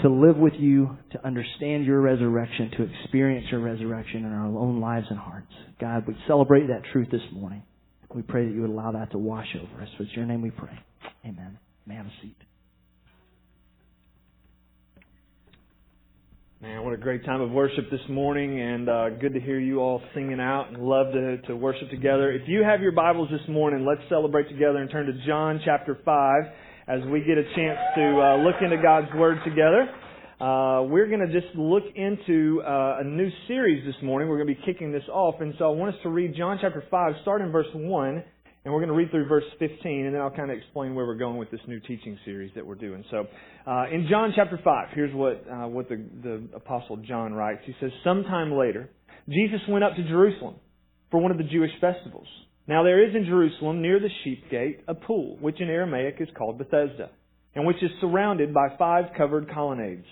to live with you, to understand your resurrection, to experience your resurrection in our own lives and hearts. God, we celebrate that truth this morning. We pray that you would allow that to wash over us. It's your name we pray. Amen. May have a seat. Man, what a great time of worship this morning, and uh, good to hear you all singing out and love to, to worship together. If you have your Bibles this morning, let's celebrate together and turn to John chapter 5 as we get a chance to uh, look into God's Word together. Uh, we're going to just look into uh, a new series this morning. We're going to be kicking this off, and so I want us to read John chapter 5, start in verse 1, and we're going to read through verse 15, and then I'll kind of explain where we're going with this new teaching series that we're doing. So, uh, in John chapter 5, here's what, uh, what the, the Apostle John writes. He says, Sometime later, Jesus went up to Jerusalem for one of the Jewish festivals. Now there is in Jerusalem, near the sheep gate, a pool, which in Aramaic is called Bethesda, and which is surrounded by five covered colonnades.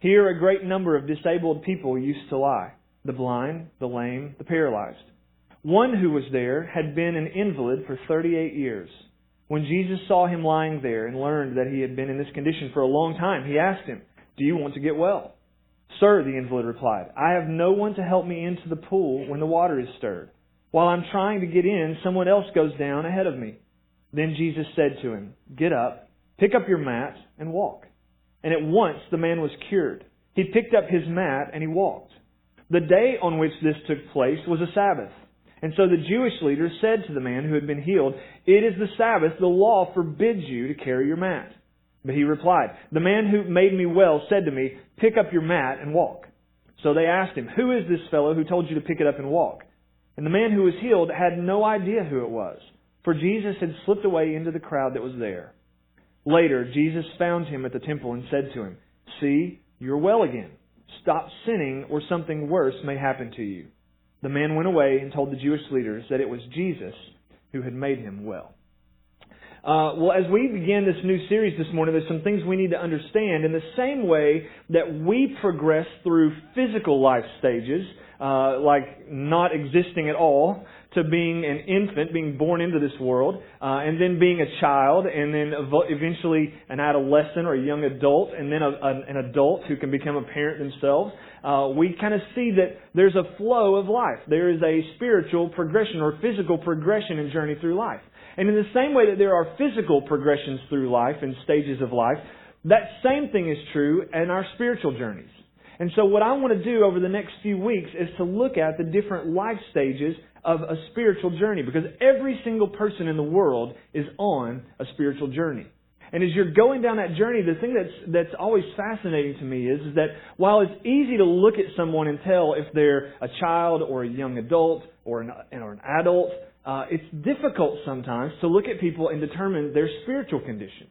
Here a great number of disabled people used to lie the blind, the lame, the paralyzed. One who was there had been an invalid for 38 years. When Jesus saw him lying there and learned that he had been in this condition for a long time, he asked him, Do you want to get well? Sir, the invalid replied, I have no one to help me into the pool when the water is stirred. While I'm trying to get in, someone else goes down ahead of me. Then Jesus said to him, Get up, pick up your mat, and walk. And at once the man was cured. He picked up his mat and he walked. The day on which this took place was a Sabbath. And so the Jewish leaders said to the man who had been healed, It is the Sabbath. The law forbids you to carry your mat. But he replied, The man who made me well said to me, Pick up your mat and walk. So they asked him, Who is this fellow who told you to pick it up and walk? And the man who was healed had no idea who it was, for Jesus had slipped away into the crowd that was there. Later, Jesus found him at the temple and said to him, See, you're well again. Stop sinning, or something worse may happen to you. The man went away and told the Jewish leaders that it was Jesus who had made him well. Uh, well, as we begin this new series this morning, there's some things we need to understand. In the same way that we progress through physical life stages, uh, like not existing at all, to being an infant, being born into this world, uh, and then being a child, and then eventually an adolescent or a young adult, and then a, a, an adult who can become a parent themselves. Uh, we kind of see that there's a flow of life. There is a spiritual progression or physical progression and journey through life. And in the same way that there are physical progressions through life and stages of life, that same thing is true in our spiritual journeys. And so what I want to do over the next few weeks is to look at the different life stages of a spiritual journey because every single person in the world is on a spiritual journey. And as you're going down that journey, the thing that's, that's always fascinating to me is, is that while it's easy to look at someone and tell if they're a child or a young adult or an, or an adult, uh, it's difficult sometimes to look at people and determine their spiritual condition.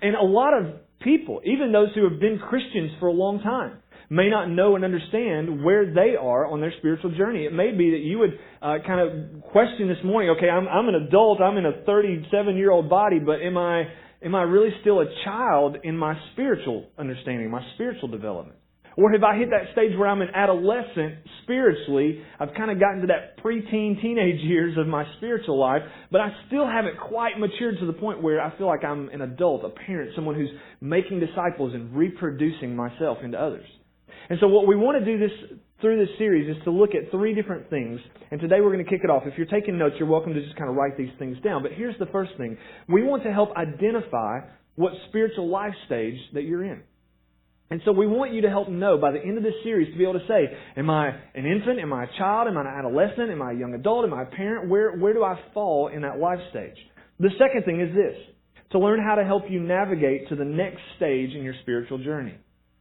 And a lot of people, even those who have been Christians for a long time, may not know and understand where they are on their spiritual journey. It may be that you would uh, kind of question this morning, okay, I'm, I'm an adult, I'm in a 37 year old body, but am I, am I really still a child in my spiritual understanding, my spiritual development? Or have I hit that stage where I'm an adolescent spiritually? I've kind of gotten to that preteen, teenage years of my spiritual life, but I still haven't quite matured to the point where I feel like I'm an adult, a parent, someone who's making disciples and reproducing myself into others. And so what we want to do this through this series is to look at three different things. And today we're going to kick it off. If you're taking notes, you're welcome to just kind of write these things down. But here's the first thing. We want to help identify what spiritual life stage that you're in. And so we want you to help know by the end of this series to be able to say, am I an infant? Am I a child? Am I an adolescent? Am I a young adult? Am I a parent? Where, where do I fall in that life stage? The second thing is this, to learn how to help you navigate to the next stage in your spiritual journey.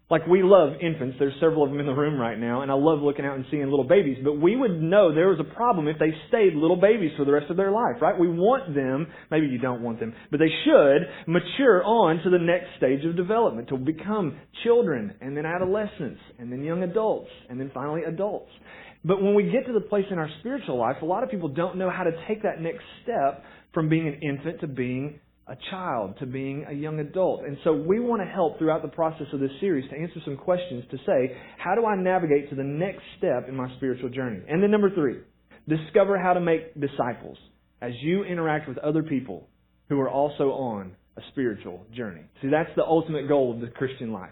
Like we love infants. There's several of them in the room right now, and I love looking out and seeing little babies. But we would know there was a problem if they stayed little babies for the rest of their life, right? We want them, maybe you don't want them, but they should mature on to the next stage of development, to become children, and then adolescents, and then young adults, and then finally adults. But when we get to the place in our spiritual life, a lot of people don't know how to take that next step from being an infant to being a child to being a young adult. And so we want to help throughout the process of this series to answer some questions to say, how do I navigate to the next step in my spiritual journey? And then number three, discover how to make disciples as you interact with other people who are also on a spiritual journey. See, that's the ultimate goal of the Christian life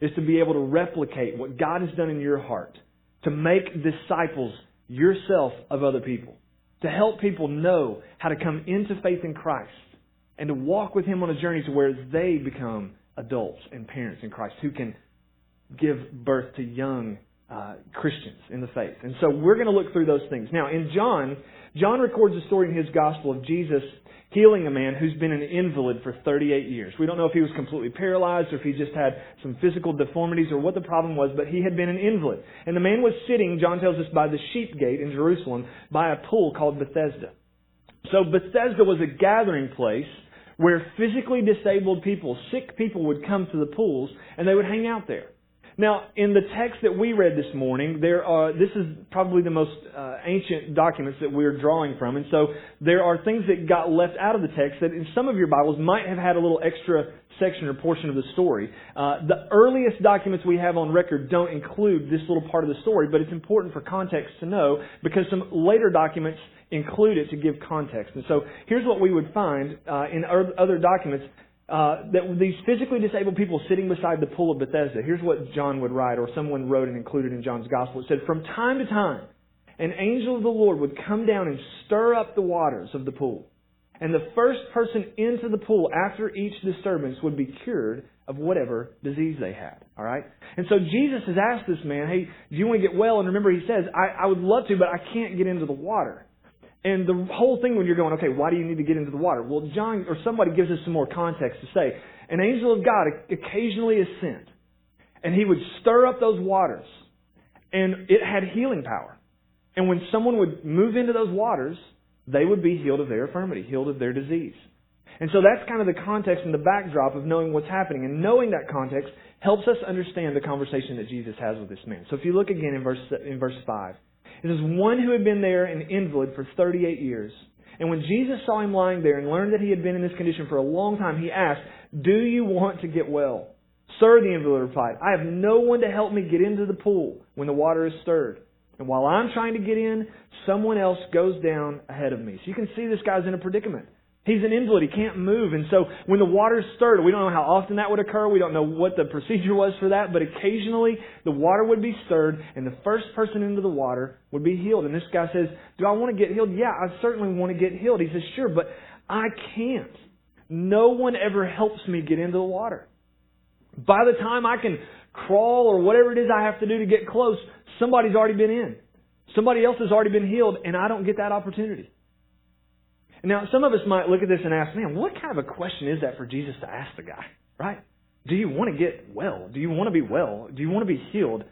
is to be able to replicate what God has done in your heart, to make disciples yourself of other people, to help people know how to come into faith in Christ and to walk with Him on a journey to where they become adults and parents in Christ who can give birth to young uh, Christians in the faith. And so we're going to look through those things. Now, in John, John records a story in his gospel of Jesus healing a man who's been an invalid for 38 years. We don't know if he was completely paralyzed or if he just had some physical deformities or what the problem was, but he had been an invalid. And the man was sitting, John tells us, by the sheep gate in Jerusalem by a pool called Bethesda. So Bethesda was a gathering place where physically disabled people, sick people would come to the pools and they would hang out there. Now, in the text that we read this morning, there are, this is probably the most uh, ancient documents that we're drawing from, and so there are things that got left out of the text that in some of your Bibles might have had a little extra section or portion of the story. Uh, the earliest documents we have on record don't include this little part of the story, but it's important for context to know because some later documents include it to give context. And so here's what we would find uh, in other documents uh, that these physically disabled people sitting beside the pool of Bethesda, here's what John would write, or someone wrote and included in John's gospel. It said, From time to time, an angel of the Lord would come down and stir up the waters of the pool. And the first person into the pool after each disturbance would be cured of whatever disease they had. All right? And so Jesus has asked this man, Hey, do you want to get well? And remember, he says, I, I would love to, but I can't get into the water. And the whole thing when you're going, okay, why do you need to get into the water? Well, John or somebody gives us some more context to say, an angel of God occasionally is sent, and he would stir up those waters, and it had healing power. And when someone would move into those waters, they would be healed of their infirmity, healed of their disease. And so that's kind of the context and the backdrop of knowing what's happening. And knowing that context helps us understand the conversation that Jesus has with this man. So if you look again in verse, in verse 5, it is one who had been there an invalid for 38 years. And when Jesus saw him lying there and learned that he had been in this condition for a long time, he asked, Do you want to get well? Sir, the invalid replied, I have no one to help me get into the pool when the water is stirred. And while I'm trying to get in, someone else goes down ahead of me. So you can see this guy's in a predicament. He's an invalid. He can't move. And so when the water's stirred, we don't know how often that would occur. We don't know what the procedure was for that. But occasionally the water would be stirred and the first person into the water would be healed. And this guy says, do I want to get healed? Yeah, I certainly want to get healed. He says, sure, but I can't. No one ever helps me get into the water. By the time I can crawl or whatever it is I have to do to get close, somebody's already been in. Somebody else has already been healed and I don't get that opportunity. Now, some of us might look at this and ask, man, what kind of a question is that for Jesus to ask the guy, right? Do you want to get well? Do you want to be well? Do you want to be healed?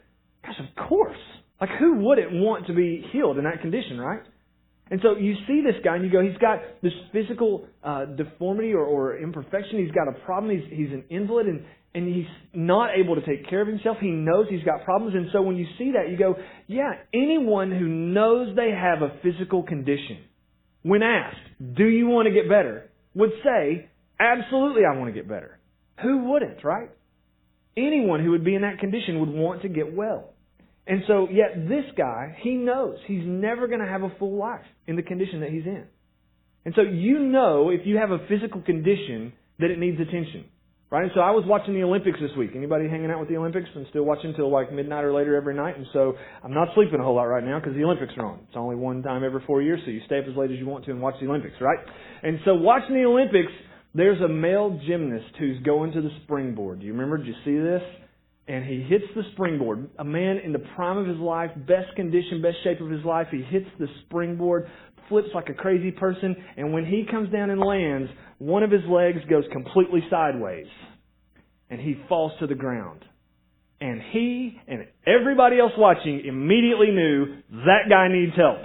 Gosh, of course. Like, who wouldn't want to be healed in that condition, right? And so you see this guy and you go, he's got this physical uh, deformity or, or imperfection. He's got a problem. He's, he's an invalid and, and he's not able to take care of himself. He knows he's got problems. And so when you see that, you go, yeah, anyone who knows they have a physical condition when asked, do you want to get better, would say, absolutely I want to get better. Who wouldn't, right? Anyone who would be in that condition would want to get well. And so, yet this guy, he knows he's never going to have a full life in the condition that he's in. And so you know if you have a physical condition that it needs attention. Right? And so I was watching the Olympics this week. Anybody hanging out with the Olympics? I'm still watching till like midnight or later every night. And so I'm not sleeping a whole lot right now because the Olympics are on. It's only one time every four years, so you stay up as late as you want to and watch the Olympics, right? And so watching the Olympics, there's a male gymnast who's going to the springboard. Do you remember? Did you see this? And he hits the springboard. A man in the prime of his life, best condition, best shape of his life. He hits the springboard, flips like a crazy person, and when he comes down and lands, one of his legs goes completely sideways, and he falls to the ground. And he and everybody else watching immediately knew that guy needs help.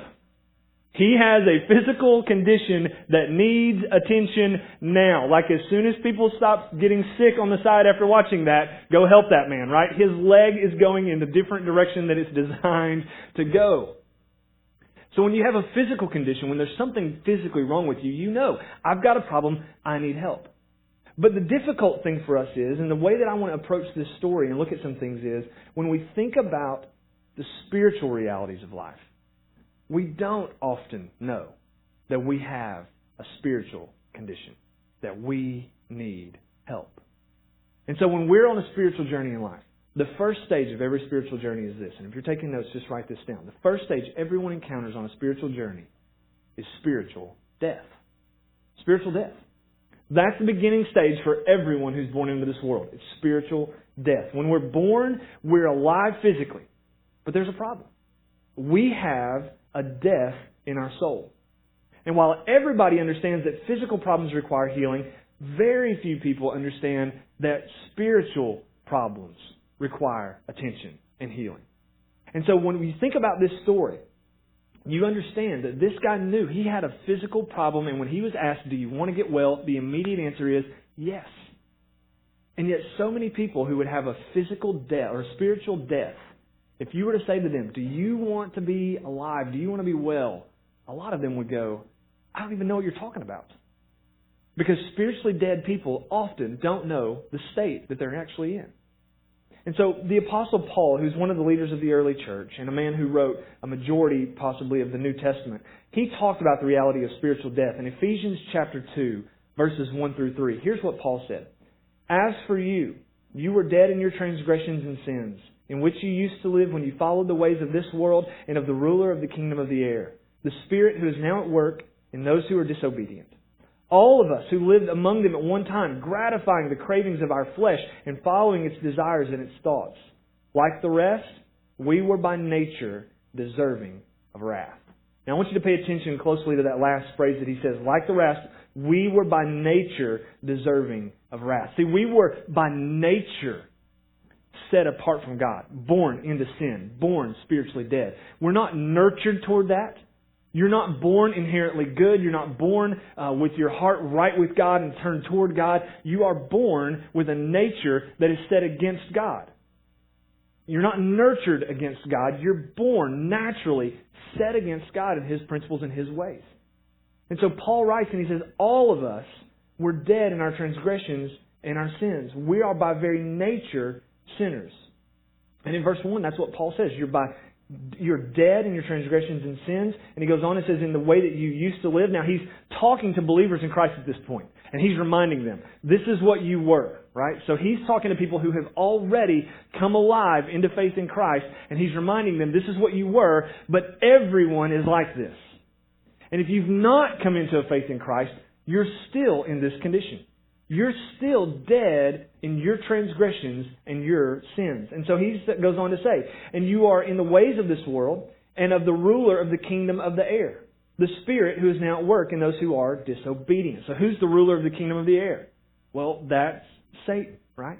He has a physical condition that needs attention now. Like as soon as people stop getting sick on the side after watching that, go help that man, right? His leg is going in the different direction that it's designed to go. So when you have a physical condition, when there's something physically wrong with you, you know, I've got a problem, I need help. But the difficult thing for us is, and the way that I want to approach this story and look at some things is, when we think about the spiritual realities of life, we don't often know that we have a spiritual condition, that we need help. And so when we're on a spiritual journey in life, The first stage of every spiritual journey is this. And if you're taking notes, just write this down. The first stage everyone encounters on a spiritual journey is spiritual death. Spiritual death. That's the beginning stage for everyone who's born into this world. It's spiritual death. When we're born, we're alive physically. But there's a problem. We have a death in our soul. And while everybody understands that physical problems require healing, very few people understand that spiritual problems require attention and healing. And so when we think about this story, you understand that this guy knew he had a physical problem, and when he was asked, Do you want to get well? the immediate answer is yes. And yet, so many people who would have a physical death or a spiritual death, if you were to say to them, Do you want to be alive? Do you want to be well? A lot of them would go, I don't even know what you're talking about. Because spiritually dead people often don't know the state that they're actually in. And so the Apostle Paul, who's one of the leaders of the early church and a man who wrote a majority possibly of the New Testament, he talked about the reality of spiritual death. In Ephesians chapter 2, verses 1 through 3, here's what Paul said. As for you, you were dead in your transgressions and sins, in which you used to live when you followed the ways of this world and of the ruler of the kingdom of the air, the Spirit who is now at work in those who are disobedient. All of us who lived among them at one time, gratifying the cravings of our flesh and following its desires and its thoughts. Like the rest, we were by nature deserving of wrath. Now I want you to pay attention closely to that last phrase that he says, like the rest, we were by nature deserving of wrath. See, we were by nature set apart from God, born into sin, born spiritually dead. We're not nurtured toward that. You're not born inherently good. You're not born uh, with your heart right with God and turned toward God. You are born with a nature that is set against God. You're not nurtured against God. You're born naturally set against God and His principles and His ways. And so Paul writes and he says, all of us were dead in our transgressions and our sins. We are by very nature sinners. And in verse 1, that's what Paul says. You're by you're dead in your transgressions and sins. And he goes on and says, in the way that you used to live. Now he's talking to believers in Christ at this point, and he's reminding them, this is what you were, right? So he's talking to people who have already come alive into faith in Christ, and he's reminding them, this is what you were, but everyone is like this. And if you've not come into a faith in Christ, you're still in this condition you're still dead in your transgressions and your sins. And so he goes on to say, and you are in the ways of this world and of the ruler of the kingdom of the air, the spirit who is now at work in those who are disobedient. So who's the ruler of the kingdom of the air? Well, that's Satan, right?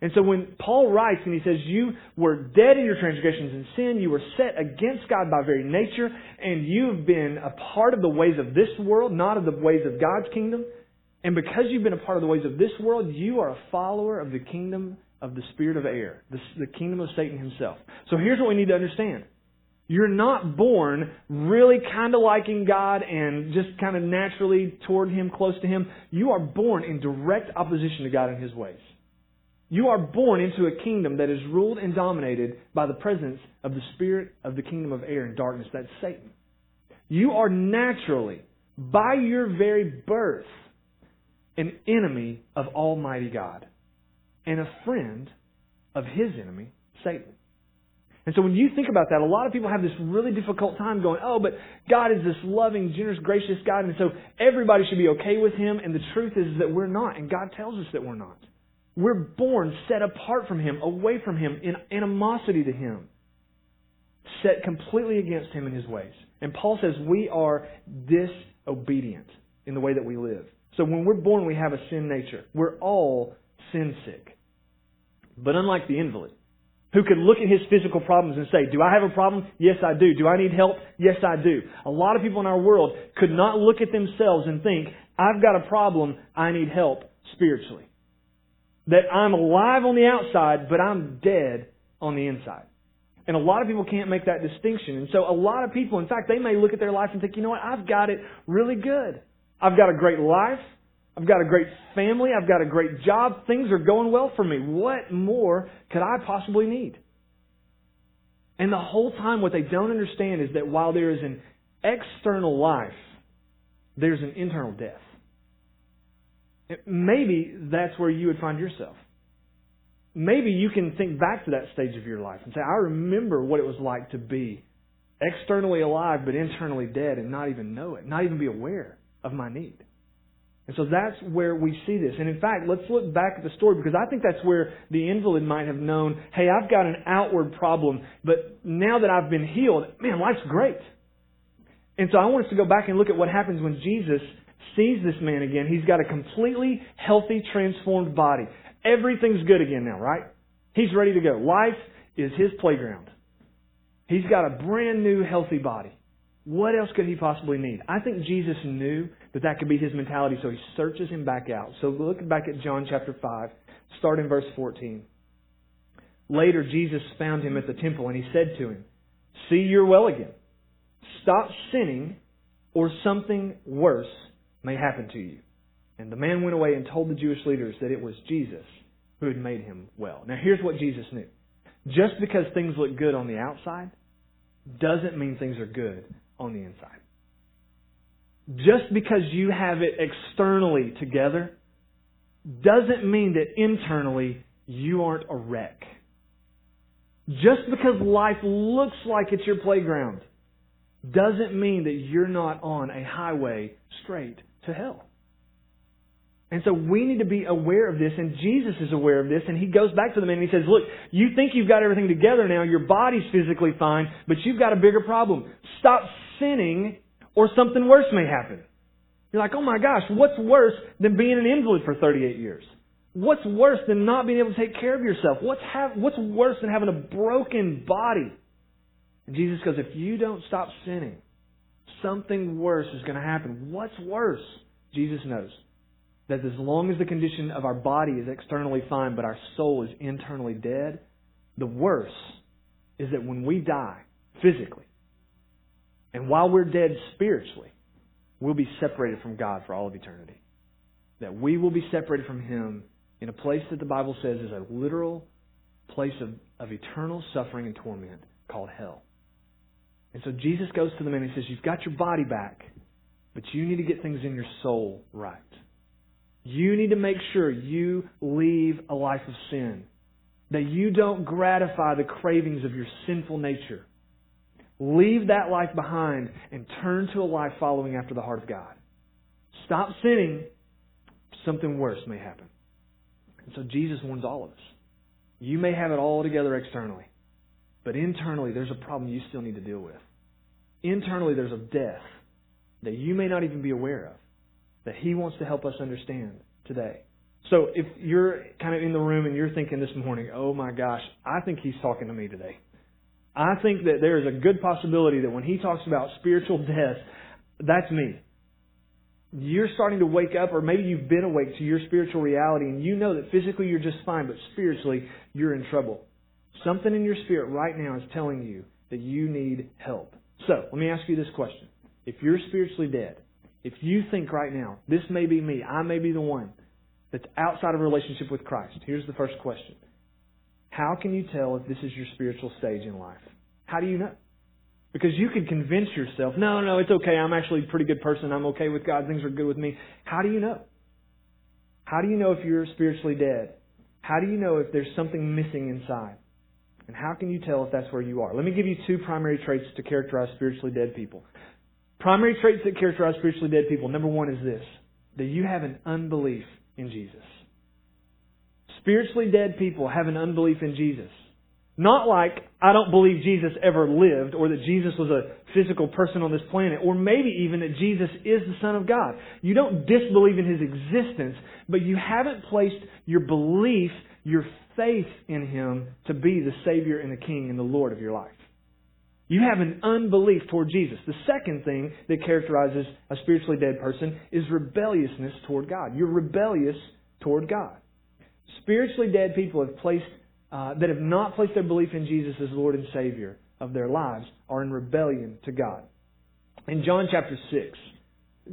And so when Paul writes and he says, You were dead in your transgressions and sin, you were set against God by very nature, and you've been a part of the ways of this world, not of the ways of God's kingdom, and because you've been a part of the ways of this world, you are a follower of the kingdom of the spirit of air, the, the kingdom of Satan himself. So here's what we need to understand. You're not born really kind of liking God and just kind of naturally toward Him, close to Him. You are born in direct opposition to God and His ways. You are born into a kingdom that is ruled and dominated by the presence of the spirit of the kingdom of air and darkness. That's Satan. You are naturally, by your very birth, an enemy of Almighty God and a friend of his enemy, Satan. And so when you think about that, a lot of people have this really difficult time going, oh, but God is this loving, generous, gracious God, and so everybody should be okay with Him. And the truth is that we're not, and God tells us that we're not. We're born set apart from Him, away from Him, in animosity to Him, set completely against Him and His ways. And Paul says we are disobedient in the way that we live. So when we're born, we have a sin nature. We're all sin sick. But unlike the invalid, who could look at his physical problems and say, Do I have a problem? Yes, I do. Do I need help? Yes, I do. A lot of people in our world could not look at themselves and think, I've got a problem. I need help spiritually. That I'm alive on the outside, but I'm dead on the inside. And a lot of people can't make that distinction. And so a lot of people, in fact, they may look at their life and think, you know what, I've got it really good. I've got a great life. I've got a great family. I've got a great job. Things are going well for me. What more could I possibly need? And the whole time, what they don't understand is that while there is an external life, there's an internal death. Maybe that's where you would find yourself. maybe you can think back to that stage of your life and say, I remember what it was like to be externally alive but internally dead and not even know it, not even be aware of my need. And so that's where we see this. And in fact, let's look back at the story because I think that's where the invalid might have known, hey, I've got an outward problem, but now that I've been healed, man, life's great. And so I want us to go back and look at what happens when Jesus sees this man again. He's got a completely healthy, transformed body. Everything's good again now, right? He's ready to go. Life is his playground. He's got a brand new, healthy body. What else could he possibly need? I think Jesus knew that that could be his mentality, so he searches him back out. So look back at John chapter 5, start in verse 14. Later, Jesus found him at the temple and he said to him, See, you're well again. Stop sinning, or something worse may happen to you. And the man went away and told the Jewish leaders that it was Jesus who had made him well. Now, here's what Jesus knew. Just because things look good on the outside doesn't mean things are good on the inside. Just because you have it externally together doesn't mean that internally you aren't a wreck. Just because life looks like it's your playground doesn't mean that you're not on a highway straight to hell. And so we need to be aware of this, and Jesus is aware of this, and he goes back to the man and he says, Look, you think you've got everything together now, your body's physically fine, but you've got a bigger problem. Stop sinning, or something worse may happen. You're like, oh my gosh, what's worse than being an invalid for 38 years? What's worse than not being able to take care of yourself? What's, what's worse than having a broken body? And Jesus goes, if you don't stop sinning, something worse is going to happen. What's worse? Jesus knows that as long as the condition of our body is externally fine, but our soul is internally dead, the worse is that when we die physically, and while we're dead spiritually, we'll be separated from God for all of eternity. That we will be separated from Him in a place that the Bible says is a literal place of, of eternal suffering and torment called hell. And so Jesus goes to the man and says, You've got your body back, but you need to get things in your soul right. You need to make sure you leave a life of sin. That you don't gratify the cravings of your sinful nature. Leave that life behind and turn to a life following after the heart of God. Stop sinning. Something worse may happen. And so Jesus warns all of us. You may have it all together externally, but internally there's a problem you still need to deal with. Internally there's a death that you may not even be aware of that He wants to help us understand today. So if you're kind of in the room and you're thinking this morning, oh my gosh, I think He's talking to me today. I think that there is a good possibility that when He talks about spiritual death, that's me. You're starting to wake up, or maybe you've been awake to your spiritual reality, and you know that physically you're just fine, but spiritually you're in trouble. Something in your spirit right now is telling you that you need help. So, let me ask you this question. If you're spiritually dead, if you think right now, this may be me, I may be the one that's outside of relationship with Christ, here's the first question. How can you tell if this is your spiritual stage in life? How do you know? Because you can convince yourself, no, no, it's okay, I'm actually a pretty good person, I'm okay with God, things are good with me. How do you know? How do you know if you're spiritually dead? How do you know if there's something missing inside? And how can you tell if that's where you are? Let me give you two primary traits to characterize spiritually dead people. Primary traits that characterize spiritually dead people. Number one is this that you have an unbelief in Jesus. Spiritually dead people have an unbelief in Jesus. Not like, I don't believe Jesus ever lived, or that Jesus was a physical person on this planet, or maybe even that Jesus is the Son of God. You don't disbelieve in His existence, but you haven't placed your belief, your faith in Him to be the Savior and the King and the Lord of your life. You have an unbelief toward Jesus. The second thing that characterizes a spiritually dead person is rebelliousness toward God. You're rebellious toward God. Spiritually dead people have placed, uh, that have not placed their belief in Jesus as Lord and Savior of their lives are in rebellion to God. In John chapter 6,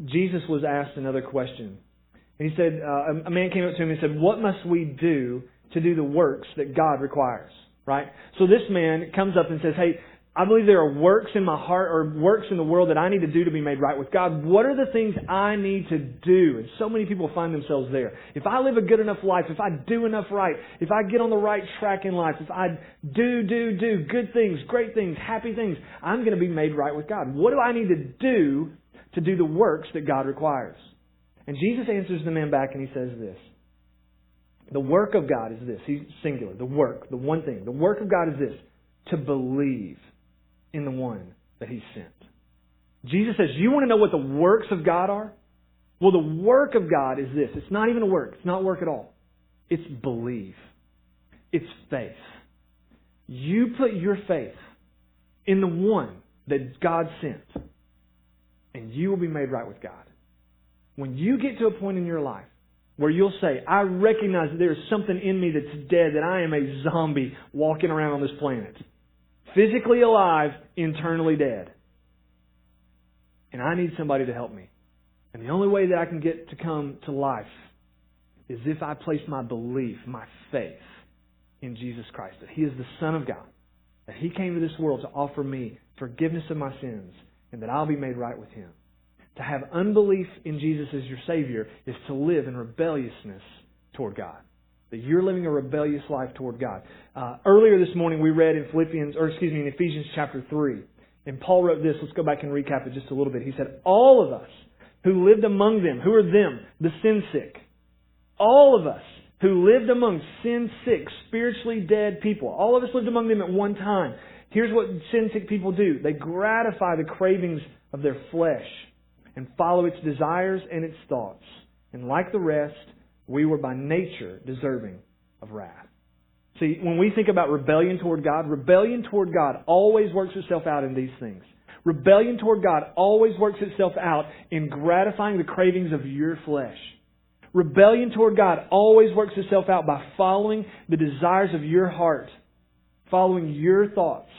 Jesus was asked another question. And he said, uh, a man came up to him and said, What must we do to do the works that God requires? Right? So this man comes up and says, Hey, I believe there are works in my heart or works in the world that I need to do to be made right with God. What are the things I need to do? And so many people find themselves there. If I live a good enough life, if I do enough right, if I get on the right track in life, if I do, do, do good things, great things, happy things, I'm going to be made right with God. What do I need to do to do the works that God requires? And Jesus answers the man back and he says this. The work of God is this. He's singular. The work, the one thing. The work of God is this. To believe in the one that he sent. Jesus says, You want to know what the works of God are? Well, the work of God is this. It's not even a work. It's not work at all. It's believe. It's faith. You put your faith in the one that God sent, and you will be made right with God. When you get to a point in your life where you'll say, I recognize that there is something in me that's dead, that I am a zombie walking around on this planet physically alive, internally dead. And I need somebody to help me. And the only way that I can get to come to life is if I place my belief, my faith in Jesus Christ, that He is the Son of God, that He came to this world to offer me forgiveness of my sins, and that I'll be made right with Him. To have unbelief in Jesus as your Savior is to live in rebelliousness toward God that you're living a rebellious life toward God. Uh, earlier this morning we read in Philippians, or excuse me, in Ephesians chapter 3, and Paul wrote this. Let's go back and recap it just a little bit. He said, All of us who lived among them, who are them? The sin sick. All of us who lived among sin sick, spiritually dead people. All of us lived among them at one time. Here's what sin sick people do. They gratify the cravings of their flesh and follow its desires and its thoughts. And like the rest, we were by nature deserving of wrath. See, when we think about rebellion toward God, rebellion toward God always works itself out in these things. Rebellion toward God always works itself out in gratifying the cravings of your flesh. Rebellion toward God always works itself out by following the desires of your heart, following your thoughts.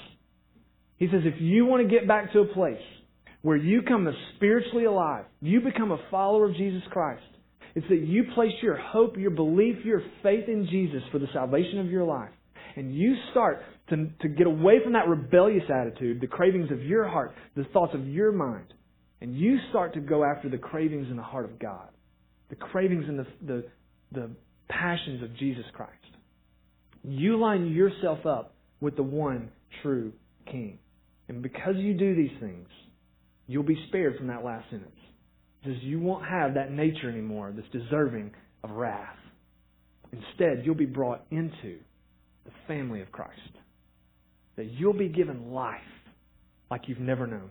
He says, if you want to get back to a place where you come spiritually alive, you become a follower of Jesus Christ, it's that you place your hope, your belief, your faith in Jesus for the salvation of your life. And you start to, to get away from that rebellious attitude, the cravings of your heart, the thoughts of your mind. And you start to go after the cravings in the heart of God, the cravings and the, the, the passions of Jesus Christ. You line yourself up with the one true King. And because you do these things, you'll be spared from that last sentence says you won't have that nature anymore that's deserving of wrath. Instead, you'll be brought into the family of Christ. That you'll be given life like you've never known.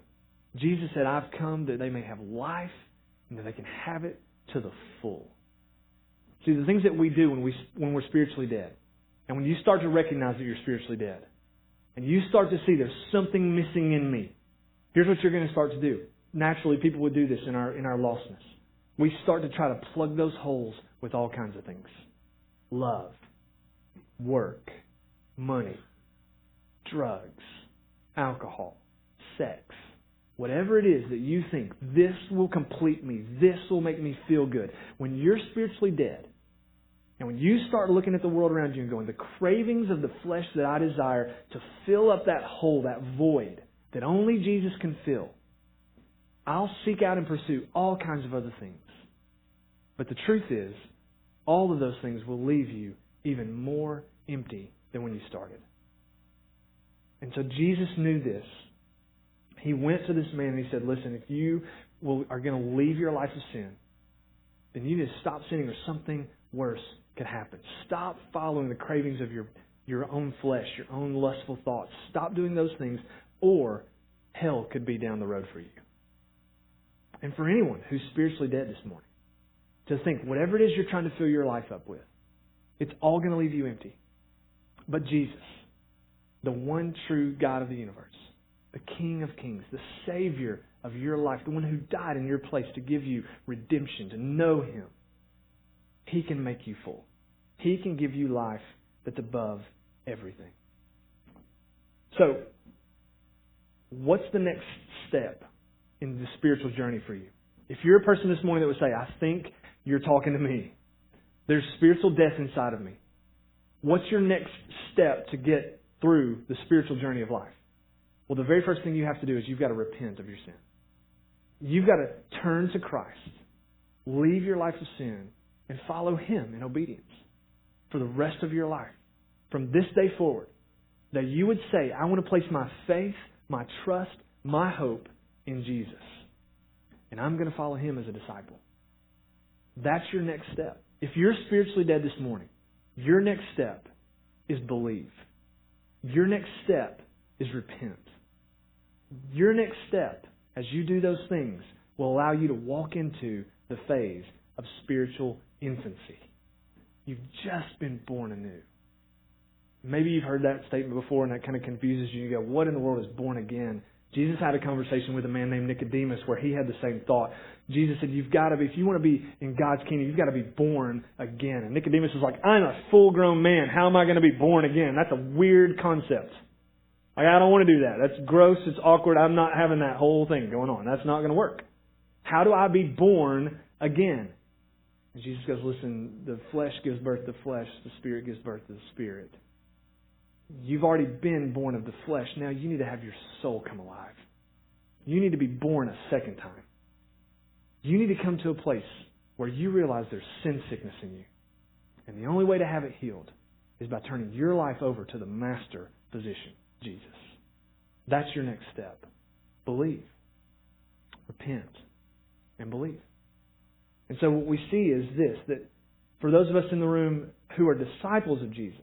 Jesus said, I've come that they may have life and that they can have it to the full. See, the things that we do when, we, when we're spiritually dead, and when you start to recognize that you're spiritually dead, and you start to see there's something missing in me, here's what you're going to start to do naturally people would do this in our in our lostness. We start to try to plug those holes with all kinds of things. Love, work, money, drugs, alcohol, sex, whatever it is that you think this will complete me, this will make me feel good. When you're spiritually dead, and when you start looking at the world around you and going, the cravings of the flesh that I desire to fill up that hole, that void that only Jesus can fill, I'll seek out and pursue all kinds of other things. But the truth is, all of those things will leave you even more empty than when you started. And so Jesus knew this. He went to this man and he said, Listen, if you will, are going to leave your life of sin, then you need to stop sinning or something worse could happen. Stop following the cravings of your, your own flesh, your own lustful thoughts. Stop doing those things, or hell could be down the road for you and for anyone who's spiritually dead this morning to think whatever it is you're trying to fill your life up with, it's all going to leave you empty. But Jesus, the one true God of the universe, the King of kings, the Savior of your life, the one who died in your place to give you redemption, to know Him, He can make you full. He can give you life that's above everything. So, what's the next step in the spiritual journey for you. If you're a person this morning that would say, I think you're talking to me, there's spiritual death inside of me. What's your next step to get through the spiritual journey of life? Well, the very first thing you have to do is you've got to repent of your sin. You've got to turn to Christ, leave your life of sin, and follow Him in obedience for the rest of your life. From this day forward, that you would say, I want to place my faith, my trust, my hope in Jesus. And I'm going to follow Him as a disciple. That's your next step. If you're spiritually dead this morning, your next step is believe. Your next step is repent. Your next step, as you do those things, will allow you to walk into the phase of spiritual infancy. You've just been born anew. Maybe you've heard that statement before and that kind of confuses you. You go, what in the world is born again? Jesus had a conversation with a man named Nicodemus where he had the same thought. Jesus said, You've got to be, if you want to be in God's kingdom, you've got to be born again. And Nicodemus was like, I'm a full grown man. How am I going to be born again? That's a weird concept. Like, I don't want to do that. That's gross. It's awkward. I'm not having that whole thing going on. That's not going to work. How do I be born again? And Jesus goes, Listen, the flesh gives birth to flesh, the spirit gives birth to the spirit. You've already been born of the flesh. Now you need to have your soul come alive. You need to be born a second time. You need to come to a place where you realize there's sin sickness in you. And the only way to have it healed is by turning your life over to the master physician, Jesus. That's your next step. Believe. Repent. And believe. And so what we see is this, that for those of us in the room who are disciples of Jesus,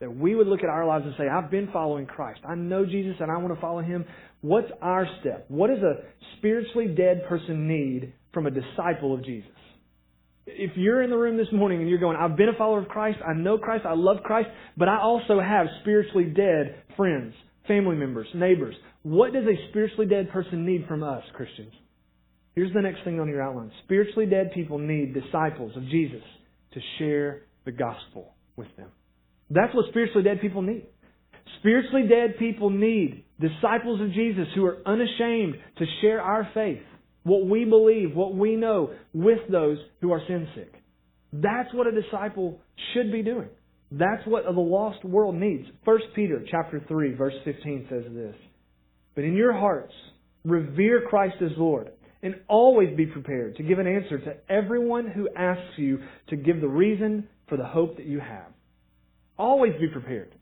that we would look at our lives and say, I've been following Christ. I know Jesus and I want to follow Him. What's our step? What does a spiritually dead person need from a disciple of Jesus? If you're in the room this morning and you're going, I've been a follower of Christ, I know Christ, I love Christ, but I also have spiritually dead friends, family members, neighbors. What does a spiritually dead person need from us, Christians? Here's the next thing on your outline. Spiritually dead people need disciples of Jesus to share the gospel with them. That's what spiritually dead people need. Spiritually dead people need disciples of Jesus who are unashamed to share our faith, what we believe, what we know with those who are sin sick. That's what a disciple should be doing. That's what the lost world needs. 1 Peter chapter 3 verse 15 says this. But in your hearts, revere Christ as Lord and always be prepared to give an answer to everyone who asks you to give the reason for the hope that you have. Always be prepared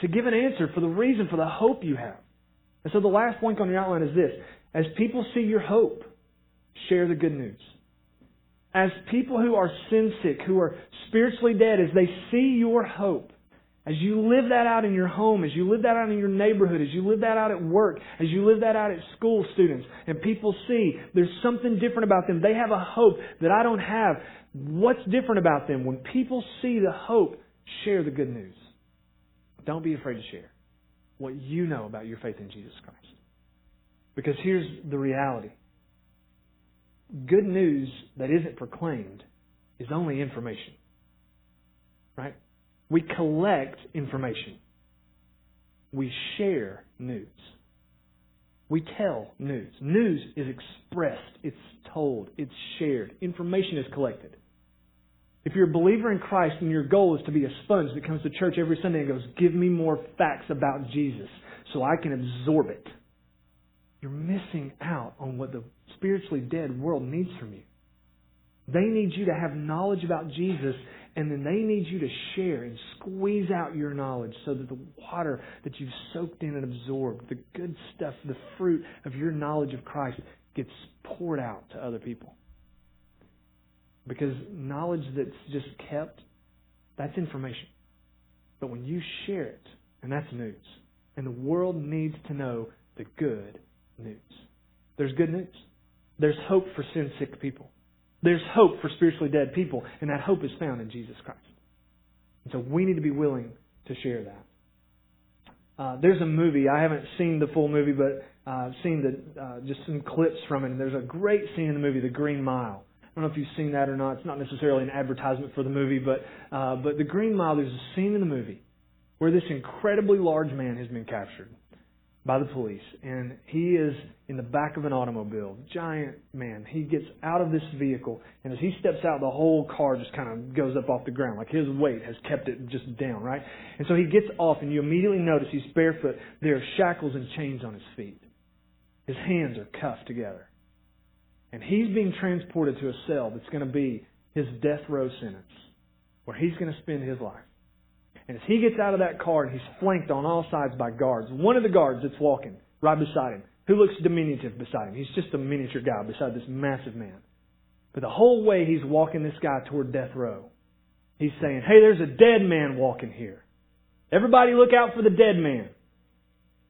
to give an answer for the reason for the hope you have. And so the last point on your outline is this. As people see your hope, share the good news. As people who are sin sick, who are spiritually dead, as they see your hope, as you live that out in your home, as you live that out in your neighborhood, as you live that out at work, as you live that out at school, students, and people see there's something different about them. They have a hope that I don't have. What's different about them? When people see the hope, share the good news. Don't be afraid to share what you know about your faith in Jesus Christ. Because here's the reality good news that isn't proclaimed is only information. Right? We collect information. We share news. We tell news. News is expressed, it's told, it's shared. Information is collected. If you're a believer in Christ and your goal is to be a sponge that comes to church every Sunday and goes, give me more facts about Jesus so I can absorb it, you're missing out on what the spiritually dead world needs from you. They need you to have knowledge about Jesus and then they need you to share and squeeze out your knowledge so that the water that you've soaked in and absorbed, the good stuff, the fruit of your knowledge of Christ gets poured out to other people. Because knowledge that's just kept, that's information. But when you share it, and that's news, and the world needs to know the good news. There's good news. There's hope for sin sick people. There's hope for spiritually dead people, and that hope is found in Jesus Christ. And so we need to be willing to share that. Uh, there's a movie. I haven't seen the full movie, but uh, I've seen the, uh, just some clips from it. And there's a great scene in the movie, The Green Mile. I don't know if you've seen that or not. It's not necessarily an advertisement for the movie, but uh, but the Green Mile. There's a scene in the movie where this incredibly large man has been captured, by the police, and he is in the back of an automobile. Giant man. He gets out of this vehicle, and as he steps out, the whole car just kind of goes up off the ground. Like his weight has kept it just down, right? And so he gets off, and you immediately notice he's barefoot. There are shackles and chains on his feet. His hands are cuffed together. And he's being transported to a cell that's going to be his death row sentence, where he's going to spend his life. And as he gets out of that car and he's flanked on all sides by guards, one of the guards that's walking right beside him, who looks diminutive beside him, he's just a miniature guy beside this massive man. But the whole way he's walking this guy toward death row, he's saying, Hey, there's a dead man walking here. Everybody look out for the dead man.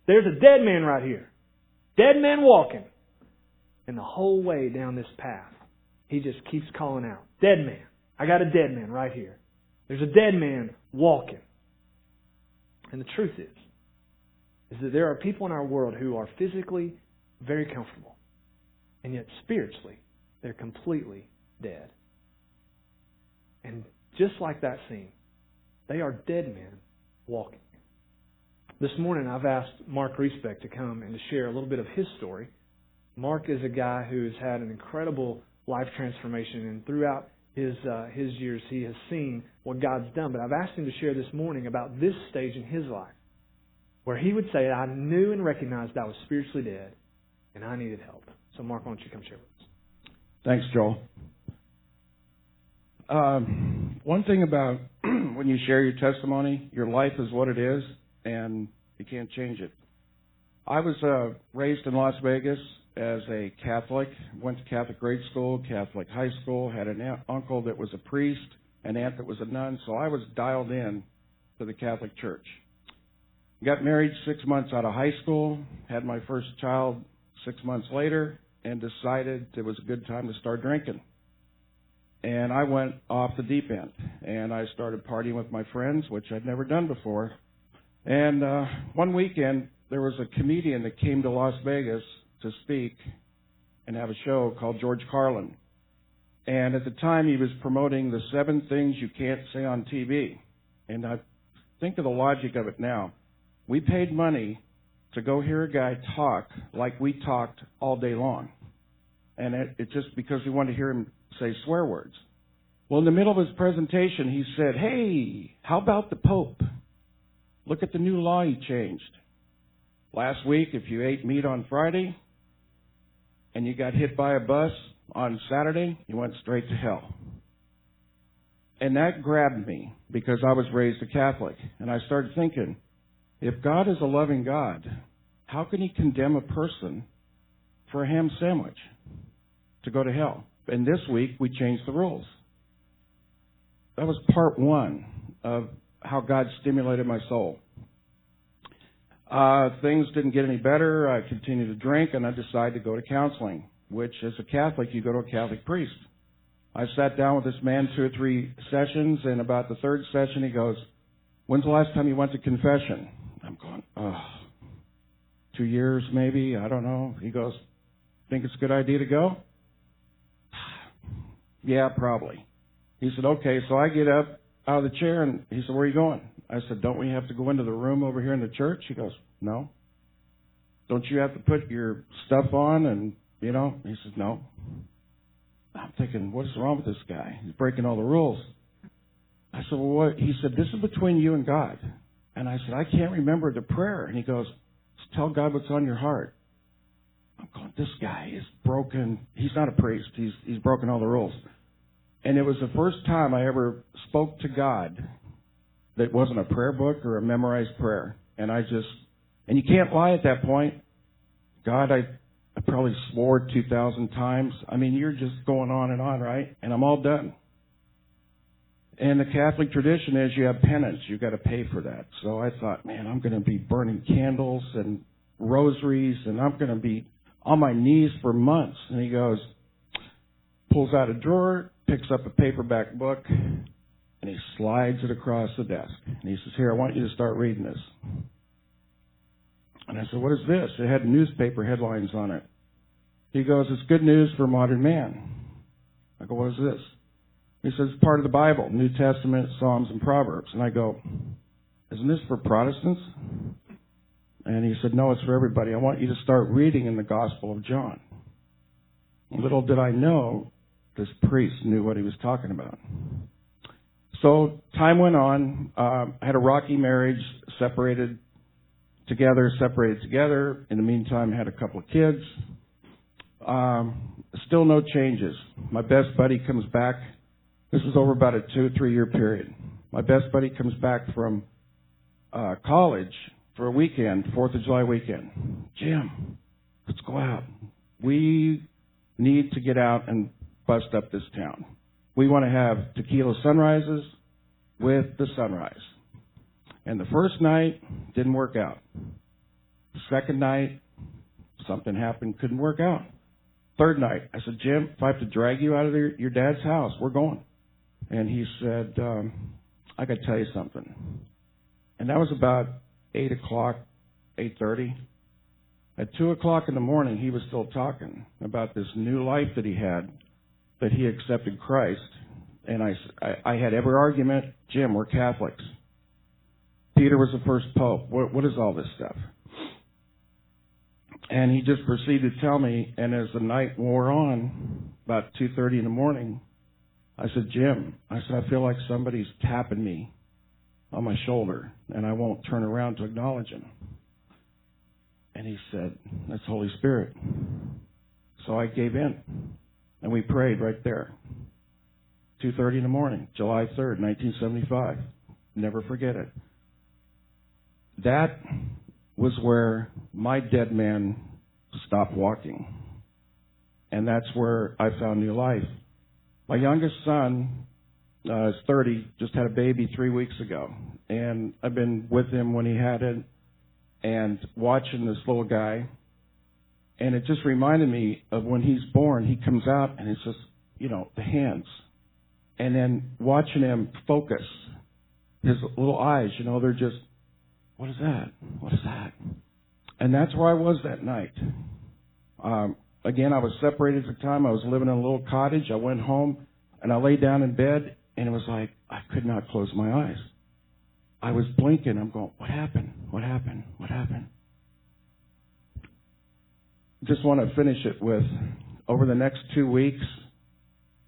There's a dead man right here. Dead man walking. And the whole way down this path, he just keeps calling out, Dead man. I got a dead man right here. There's a dead man walking. And the truth is, is that there are people in our world who are physically very comfortable, and yet spiritually, they're completely dead. And just like that scene, they are dead men walking. This morning, I've asked Mark Respect to come and to share a little bit of his story. Mark is a guy who has had an incredible life transformation, and throughout his uh, his years, he has seen what God's done. But I've asked him to share this morning about this stage in his life, where he would say, "I knew and recognized I was spiritually dead, and I needed help." So, Mark, why don't you come share with us? Thanks, Joel. Um, one thing about when you share your testimony, your life is what it is, and you can't change it. I was uh, raised in Las Vegas as a Catholic, went to Catholic grade school, Catholic high school, had an aunt, uncle that was a priest, an aunt that was a nun, so I was dialed in to the Catholic Church. Got married six months out of high school, had my first child six months later, and decided it was a good time to start drinking. And I went off the deep end, and I started partying with my friends, which I'd never done before. And uh, one weekend, there was a comedian that came to Las Vegas to speak and have a show called George Carlin. And at the time, he was promoting the seven things you can't say on TV. And I think of the logic of it now. We paid money to go hear a guy talk like we talked all day long. And it, it just because we wanted to hear him say swear words. Well, in the middle of his presentation, he said, Hey, how about the Pope? Look at the new law he changed. Last week, if you ate meat on Friday, and you got hit by a bus on Saturday, you went straight to hell. And that grabbed me because I was raised a Catholic. And I started thinking, if God is a loving God, how can he condemn a person for a ham sandwich to go to hell? And this week we changed the rules. That was part one of how God stimulated my soul. Uh, things didn't get any better. I continued to drink and I decided to go to counseling, which as a Catholic, you go to a Catholic priest. I sat down with this man two or three sessions and about the third session he goes, when's the last time you went to confession? I'm going, oh, two years maybe. I don't know. He goes, think it's a good idea to go? yeah, probably. He said, okay. So I get up out of the chair and he said, where are you going? I said, Don't we have to go into the room over here in the church? He goes, No. Don't you have to put your stuff on? And, you know, he says, No. I'm thinking, What's wrong with this guy? He's breaking all the rules. I said, Well, what? He said, This is between you and God. And I said, I can't remember the prayer. And he goes, Tell God what's on your heart. I'm going, This guy is broken. He's not a priest. He's, he's broken all the rules. And it was the first time I ever spoke to God that wasn't a prayer book or a memorized prayer. And I just, and you can't lie at that point. God, I, I probably swore 2,000 times. I mean, you're just going on and on, right? And I'm all done. And the Catholic tradition is you have penance. You've got to pay for that. So I thought, man, I'm going to be burning candles and rosaries and I'm going to be on my knees for months. And he goes, pulls out a drawer, picks up a paperback book, and he slides it across the desk. And he says, Here, I want you to start reading this. And I said, What is this? It had newspaper headlines on it. He goes, It's good news for modern man. I go, What is this? He says, It's part of the Bible, New Testament, Psalms, and Proverbs. And I go, Isn't this for Protestants? And he said, No, it's for everybody. I want you to start reading in the Gospel of John. Little did I know this priest knew what he was talking about. So time went on. I had a rocky marriage, separated together, separated together. In the meantime, had a couple of kids. Um, still no changes. My best buddy comes back. This was over about a two, three year period. My best buddy comes back from uh, college for a weekend, Fourth of July weekend. Jim, let's go out. We need to get out and bust up this town. We want to have tequila sunrises with the sunrise. And the first night didn't work out. The second night, something happened, couldn't work out. Third night, I said, Jim, if I have to drag you out of your, your dad's house, we're going. And he said, um, I got to tell you something. And that was about eight o'clock, eight thirty. At two o'clock in the morning, he was still talking about this new life that he had, that he accepted Christ. And I, I, I had every argument, Jim, we're Catholics. Peter was the first pope. What, what is all this stuff? And he just proceeded to tell me. And as the night wore on, about two thirty in the morning, I said, Jim, I said I feel like somebody's tapping me on my shoulder, and I won't turn around to acknowledge him. And he said, That's the Holy Spirit. So I gave in, and we prayed right there. 2:30 in the morning, July 3rd, 1975. Never forget it. That was where my dead man stopped walking. And that's where I found new life. My youngest son uh, is 30, just had a baby three weeks ago. And I've been with him when he had it and watching this little guy. And it just reminded me of when he's born, he comes out and it's just, you know, the hands. And then watching him focus, his little eyes, you know, they're just, what is that? What is that? And that's where I was that night. Um, again, I was separated at the time. I was living in a little cottage. I went home and I lay down in bed and it was like I could not close my eyes. I was blinking. I'm going, what happened? What happened? What happened? Just want to finish it with over the next two weeks,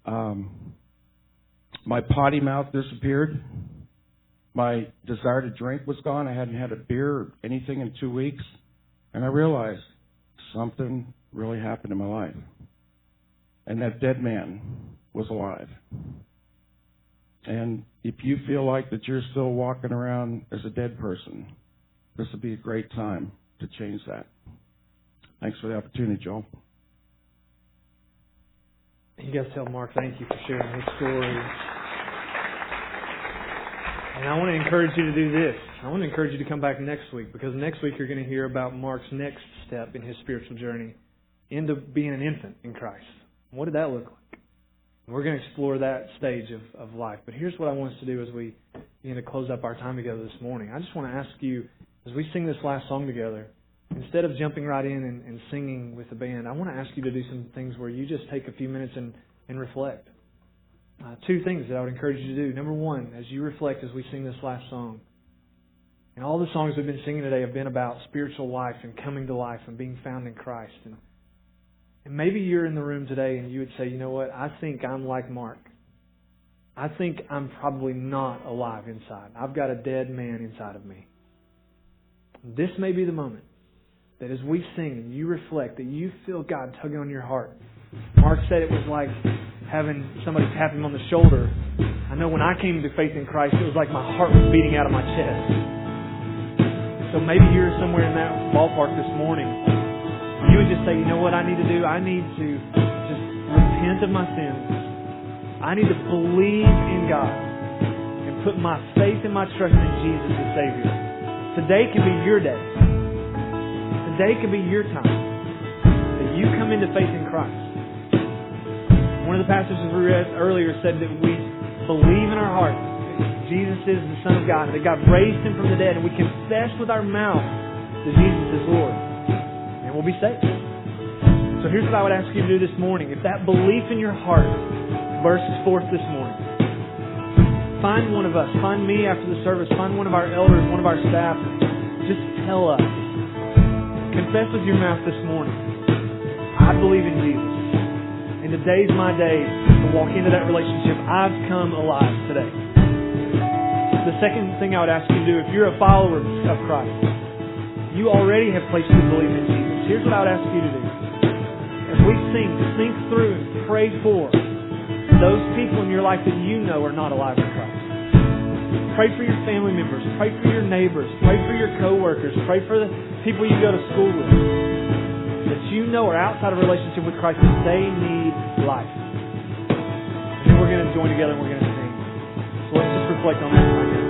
um, my potty mouth disappeared. My desire to drink was gone. I hadn't had a beer or anything in two weeks. And I realized something really happened in my life. And that dead man was alive. And if you feel like that you're still walking around as a dead person, this would be a great time to change that. Thanks for the opportunity, Joel. You guys tell Mark thank you for sharing his story. And I want to encourage you to do this. I want to encourage you to come back next week because next week you're going to hear about Mark's next step in his spiritual journey into being an infant in Christ. What did that look like? We're going to explore that stage of, of life. But here's what I want us to do as we begin to close up our time together this morning. I just want to ask you, as we sing this last song together, instead of jumping right in and, and singing with the band, I want to ask you to do some things where you just take a few minutes and, and reflect. Uh, two things that I would encourage you to do. Number one, as you reflect as we sing this last song, and all the songs we've been singing today have been about spiritual life and coming to life and being found in Christ. And and maybe you're in the room today and you would say, you know what? I think I'm like Mark. I think I'm probably not alive inside. I've got a dead man inside of me. This may be the moment that as we sing and you reflect, that you feel God tugging on your heart. Mark said it was like having somebody tap him on the shoulder. I know when I came to faith in Christ, it was like my heart was beating out of my chest. So maybe you're somewhere in that ballpark this morning you would just say, you know what I need to do? I need to just repent of my sins. I need to believe in God and put my faith and my trust in Jesus as Savior. Today can be your day. Today could be your time that you come into faith in Christ. One of the passages we read earlier said that we believe in our heart that Jesus is the Son of God, that God raised him from the dead, and we confess with our mouth that Jesus is Lord and we'll be saved. So here's what I would ask you to do this morning. If that belief in your heart bursts forth this morning, find one of us, find me after the service, find one of our elders, one of our staff, just tell us confess with your mouth this morning, I believe in Jesus. And today's my day to walk into that relationship. I've come alive today. The second thing I would ask you to do, if you're a follower of Christ, you already have placed your belief in Jesus. Here's what I would ask you to do. As we sing, think through and pray for those people in your life that you know are not alive. Pray for your family members. Pray for your neighbors. Pray for your coworkers. Pray for the people you go to school with that you know are outside of relationship with Christ that they need life. And we're going to join together and we're going to sing. So let's just reflect on that.